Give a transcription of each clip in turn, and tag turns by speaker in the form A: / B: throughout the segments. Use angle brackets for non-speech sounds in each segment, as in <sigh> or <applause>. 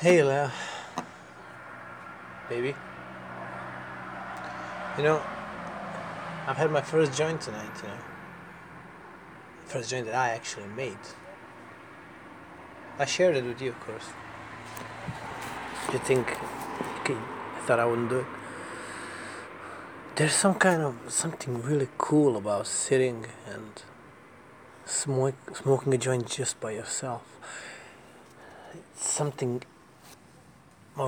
A: Hey, Leo. Baby. You know, I've had my first joint tonight, you know. First joint that I actually made. I shared it with you, of course. You think I thought I wouldn't do it? There's some kind of something really cool about sitting and smoke, smoking a joint just by yourself. It's something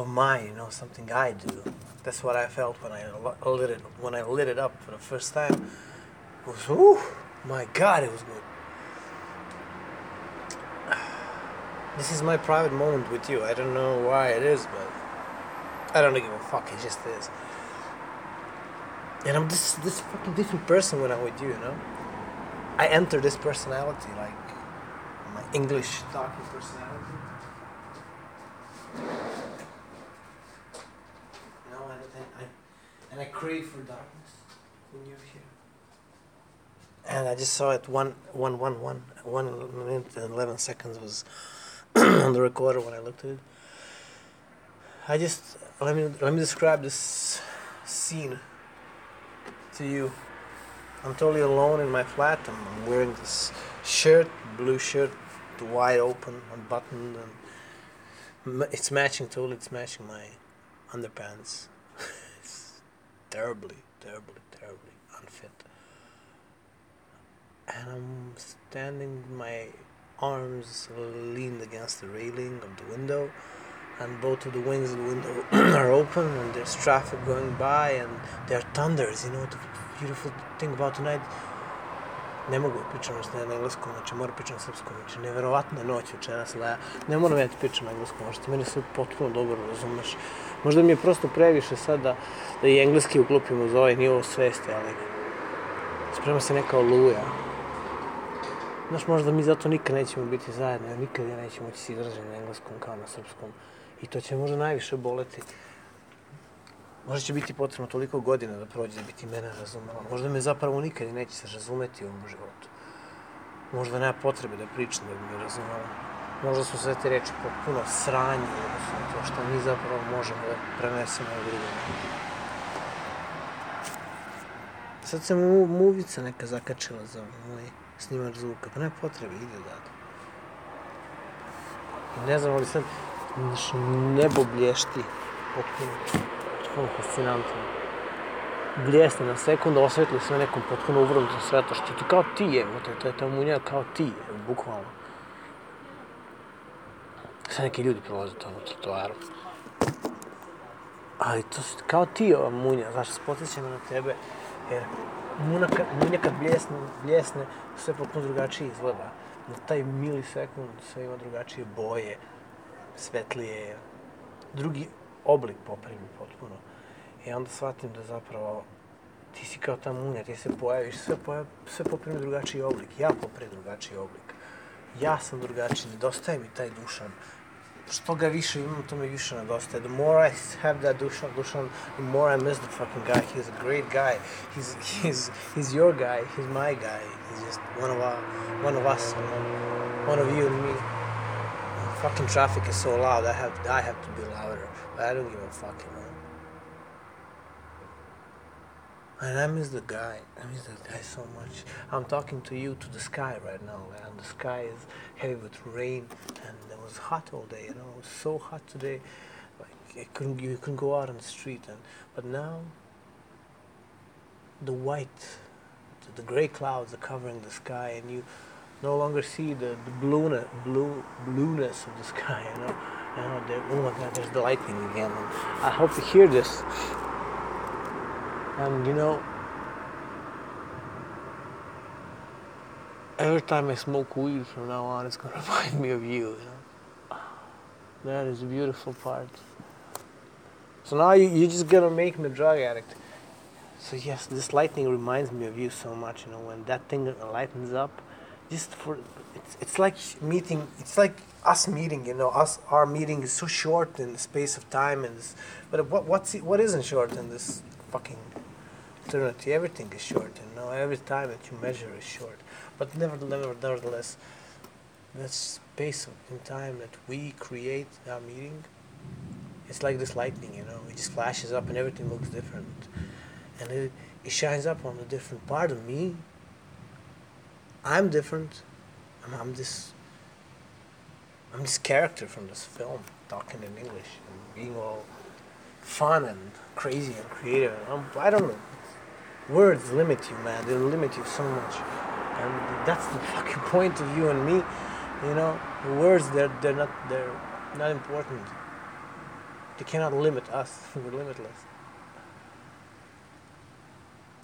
A: of mine, you know, something I do. That's what I felt when I lit it when I lit it up for the first time. It was, ooh, my God, it was good. <sighs> This is my private moment with you. I don't know why it is, but I don't give a fuck. It just is. And I'm this this fucking different person when I'm with you, you know. I enter this personality like my English talking personality. You know, and, and I and I crave for darkness when you're here. And I just saw it one one one one one minute and eleven seconds was <clears throat> on the recorder when I looked at it. I just let me let me describe this scene to you. I'm totally alone in my flat. I'm, I'm wearing this shirt, blue shirt, wide open, unbuttoned, and it's matching totally. It's matching my underpants. Terribly, terribly, terribly unfit. And I'm standing, my arms leaned against the railing of the window, and both of the wings of the window <clears throat> are open, and there's traffic going by, and there are thunders. You know, the beautiful thing about tonight. Ne mogu da pričam na na engleskom, znači moram pričam na srpskom, znači neverovatna noć večeras, leja, ne moram ja ti pričam na engleskom, znači ti meni sve potpuno dobro razumeš. Možda mi je prosto previše sad da, da i engleski uklopimo za ovaj nivo svesti, ali sprema se neka oluja. Znaš, možda mi zato nikad nećemo biti zajedno, jer nikad ja nećemo moći se izdržati na engleskom kao na srpskom. I to će možda najviše boleti. Možda će biti potrebno toliko godina da prođe da bi ti mene razumela. Možda me zapravo nikad i neće se razumeti u ovom životu. Možda nema potrebe da pričam da bi me razumela. Možda su sve te reči potpuno sranje odnosno na to što mi zapravo možemo da prenesemo na drugim. Sad se mu, muvica neka zakačila za moj snimač zvuka, pa nema potrebe, ide odatle. I ne znam, ali sad znaš, nebo blješti potpuno, potpuno fascinantno. Bljesne na sekundu, osvetli sve nekom potpuno uvrnutom što To kao ti je, to, to je ta munja kao ti je, bukvalno. Sve neki ljudi prolaze tamo na trotoaru. Ali to su kao ti ova munja, znaš, spoteće me na tebe, jer munja kad, munja kad bljesne, bljesne, sve potpuno drugačije izgleda. Na taj milisekund sve ima drugačije boje, svetlije, drugi oblik poprimi potpuno. I onda shvatim da zapravo ti si kao ta munja, ti se pojaviš, sve, pojav, sve poprimi drugačiji oblik, ja poprim drugačiji oblik. Ja sam drugačiji, nedostaje mi taj dušan. Što ga više imam, to mi više nedostaje. The more I have that dušan, dušan, the more I miss the fucking guy. He's a great guy. He's, he's, he's your guy. He's my guy. He's just one of, our, one of us, one of you and me. Fucking traffic is so loud. I have I have to be louder. But I don't give a fuck, you know. And I miss the guy. I miss the guy so much. I'm talking to you to the sky right now, and the sky is heavy with rain, and it was hot all day. You know, it was so hot today. Like it couldn't you couldn't go out on the street, and but now the white, the, the gray clouds are covering the sky, and you no longer see the, the blueness, blue, blueness of the sky, you know. You know, there, oh my God, there's the lightning again. And I hope you hear this. And you know, every time I smoke weed from now on, it's gonna <laughs> remind me of you. You know, that is a beautiful part. So now you, you're just gonna make me a drug addict. So yes, this lightning reminds me of you so much. You know, when that thing lightens up, just for it's, it's like meeting it's like us meeting you know us our meeting is so short in the space of time and this, but what what's what isn't short in this fucking eternity everything is short you know every time that you measure is short but nevertheless nevertheless that space of, in time that we create our meeting It's like this lightning, you know. It just flashes up and everything looks different, and it it shines up on a different part of me. I'm different. I'm, I'm this. I'm this character from this film, talking in English and being all fun and crazy and creative. I'm, I don't know. Words limit you, man. They limit you so much, and that's the <laughs> fucking point of you and me. You know, words they're they're not they're not important. They cannot limit us. <laughs> We're limitless.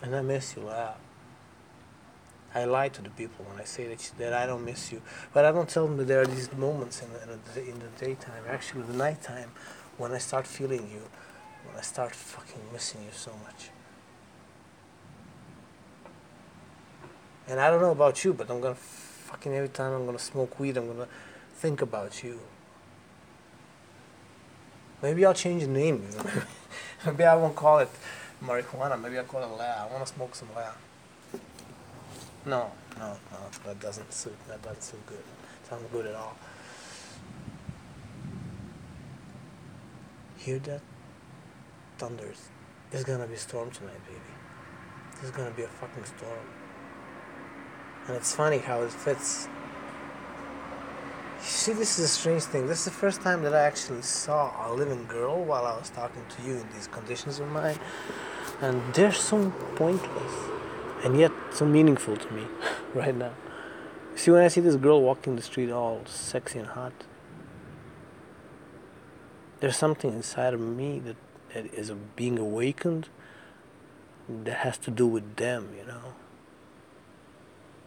A: And I miss you, Lyle. I lie to the people when I say that, that I don't miss you. But I don't tell them that there are these moments in the, in the, daytime, actually the nighttime, when I start feeling you, when I start fucking missing you so much. And I don't know about you, but I'm gonna fucking every time I'm gonna smoke weed, I'm gonna think about you. Maybe I'll change the name. <laughs> Maybe I won't call it marijuana. Maybe I'll call it Lea. I wanna smoke some Lea. No, no, no, that doesn't suit. That doesn't suit good. Sound good at all. Hear that? Thunders. There's gonna be a storm tonight, baby. There's gonna be a fucking storm. And it's funny how it fits. You see, this is a strange thing. This is the first time that I actually saw a living girl while I was talking to you in these conditions of mine. And they're so pointless and yet so meaningful to me <laughs> right now. See, when I see this girl walking the street all sexy and hot, there's something inside of me that, that is being awakened that has to do with them, you know,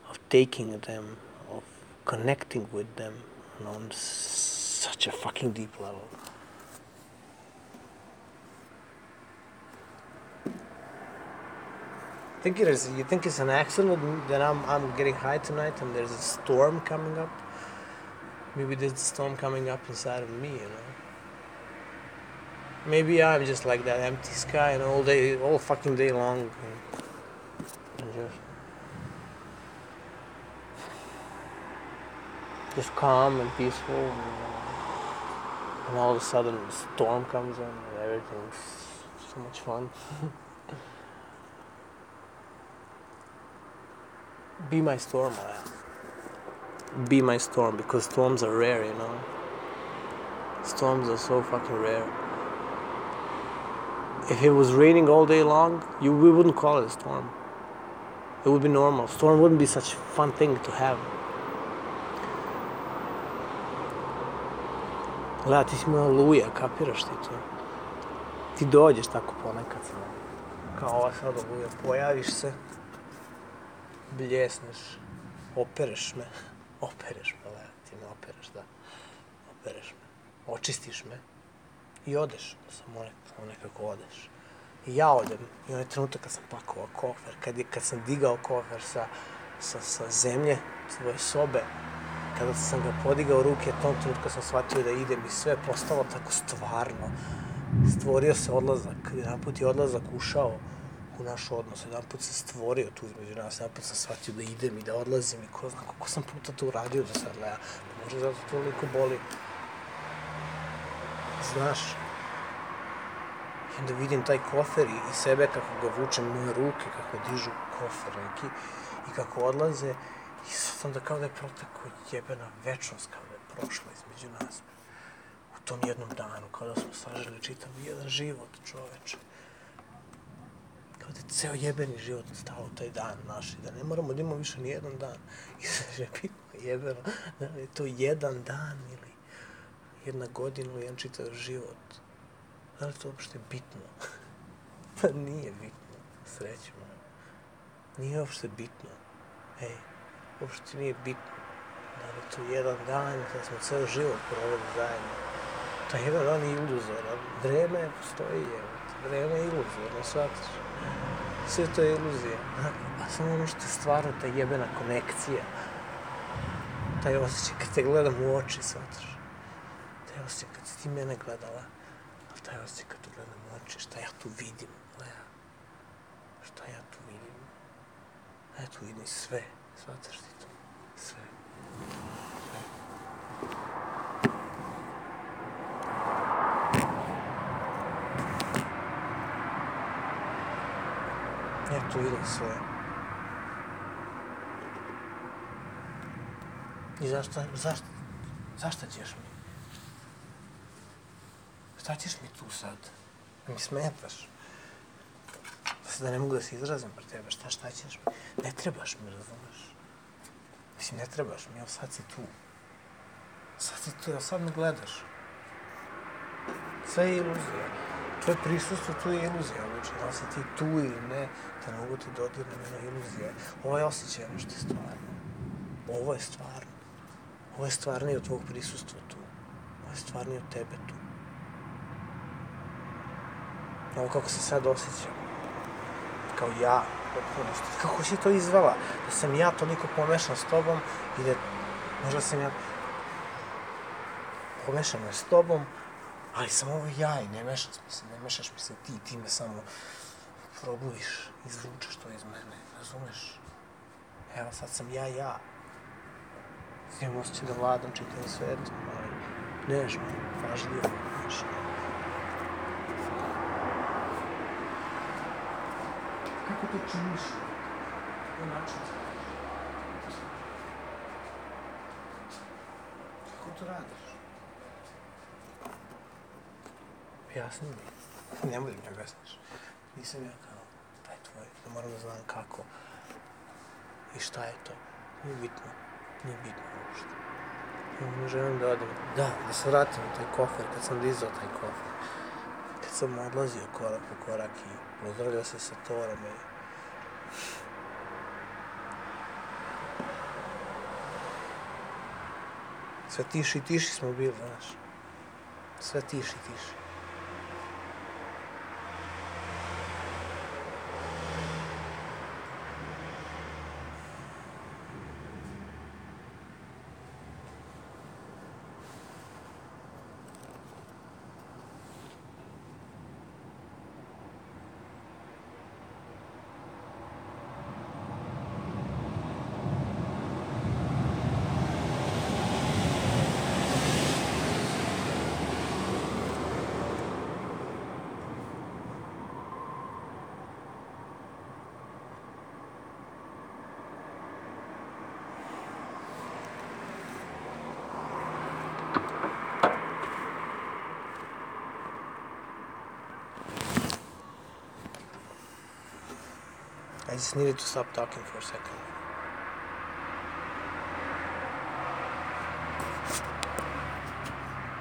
A: of taking them, of connecting with them on such a fucking deep level. Think it is. You think it's an accident that I'm I'm getting high tonight and there's a storm coming up. Maybe there's a storm coming up inside of me, you know. Maybe I'm just like that empty sky and all day, all fucking day long, and, and just just calm and peaceful. And, and all of a sudden, the storm comes in and everything's so much fun. <laughs> be my storm, man. Be my storm because storms are rare, you know. Storms are so fucking rare. If it was raining all day long, you we wouldn't call it a storm. It would be normal. Storm wouldn't be such a fun thing to have. Gleda, ti si moja luja, kapiraš ti to? Ti dođeš tako ponekad, kao ova sad oluja, pojaviš se, bljesneš, opereš me, <laughs> opereš me, le, ti me opereš, da, opereš me, očistiš me i odeš, da sam samo nekako odeš. I ja odem, i onaj trenutak kad sam pakovao kofer, kad, je, kad sam digao kofer sa, sa, sa zemlje, svoje sobe, kada sam ga podigao u ruke, tom trenutka sam shvatio da idem i sve postalo tako stvarno. Stvorio se odlazak, jedan put je odlazak ušao, u naš odnos. Jedan put se stvorio tu između nas, jedan put sam shvatio da idem i da odlazim i ko zna koliko sam puta to uradio do sad, Lea. Pa možda zato toliko boli. Znaš, i onda vidim taj kofer i, i sebe kako ga vučem moje ruke, kako dižu kofer neki i kako odlaze i sam da kao da je proteko jebena večnost, kao da je prošla između nas u tom jednom danu, kao da smo sažili čitav jedan život čoveče kao da je ceo jebeni život stao taj dan naš i da ne moramo da imamo više ni jedan dan. <laughs> I sve je jebeno, da li je to jedan dan ili jedna godina ili jedan čitav život. Da li je to uopšte bitno? <laughs> pa nije bitno, sreću moja. Nije uopšte bitno. Ej, uopšte nije bitno. Da li je to jedan dan, da smo ceo život proveli zajedno. Ta jedan dan iluzoran. Vreme postoji, evo. Vreme je iluzorno, shvatiš? Sve to je iluzija. A samo ono što je stvarno ta jebena konekcija. Taj osjećaj kad te gledam u oči, shvataš? Taj osjećaj kad si ti mene gledala. ali taj osjećaj kad te gledam u oči, šta ja tu vidim, Lea? Šta ja tu vidim? Ja tu vidim sve, shvataš ti to? Sve. Tu vidim sve. I zašto, zašto, zašto ćeš mi? Šta ćeš mi tu sad? Da mi smetaš? Da ne mogu da se izrazim pre tebe, šta, šta ćeš mi? Ne trebaš mi, razumeš? Mislim, ne trebaš mi, evo sad si tu. Sad si tu, evo sad me gledaš. Sve je iluzija. Tvoje prisustvo tu je iluzija, znači, da si ti tu ili ne, te ne mogu ti dodirne mene iluzija. Ovo je osjećaj nešto je stvarno. Ovo je stvarno. Ovo je stvarnije od tvojeg prisustva tu. Ovo je stvarnije od tebe tu. Ovo kako se sad osjećam. Kao ja, potpunosti. Kako si to izvela? Da sam ja toliko pomešan s tobom i da možda sam ja pomešan s tobom, ali sam ovo ja i ne mešaš mi se, ne mešaš mi se ti, ti me samo probuviš, izvučeš to iz mene, razumeš? Evo sad sam ja, ja. Imam osjećaj da vladam čitavim svetom, ali nežno, pažljivo, nežno. Kako to činiš? Na način Kako to radiš? Pa Objasni mi. Ne budi mi objasniš. Nisam ja kao taj tvoj, da moram da znam kako i šta je to. Nije bitno. Nije bitno uopšte. Ja ne želim da odem. Da, da se vratim u taj kofer, kad sam dizao taj kofer. Kad sam odlazio korak po korak i pozdravljao se sa Torom i Sve tiši i tiši smo bili, znaš. Sve tiši i tiši. Just needed to stop talking for a second.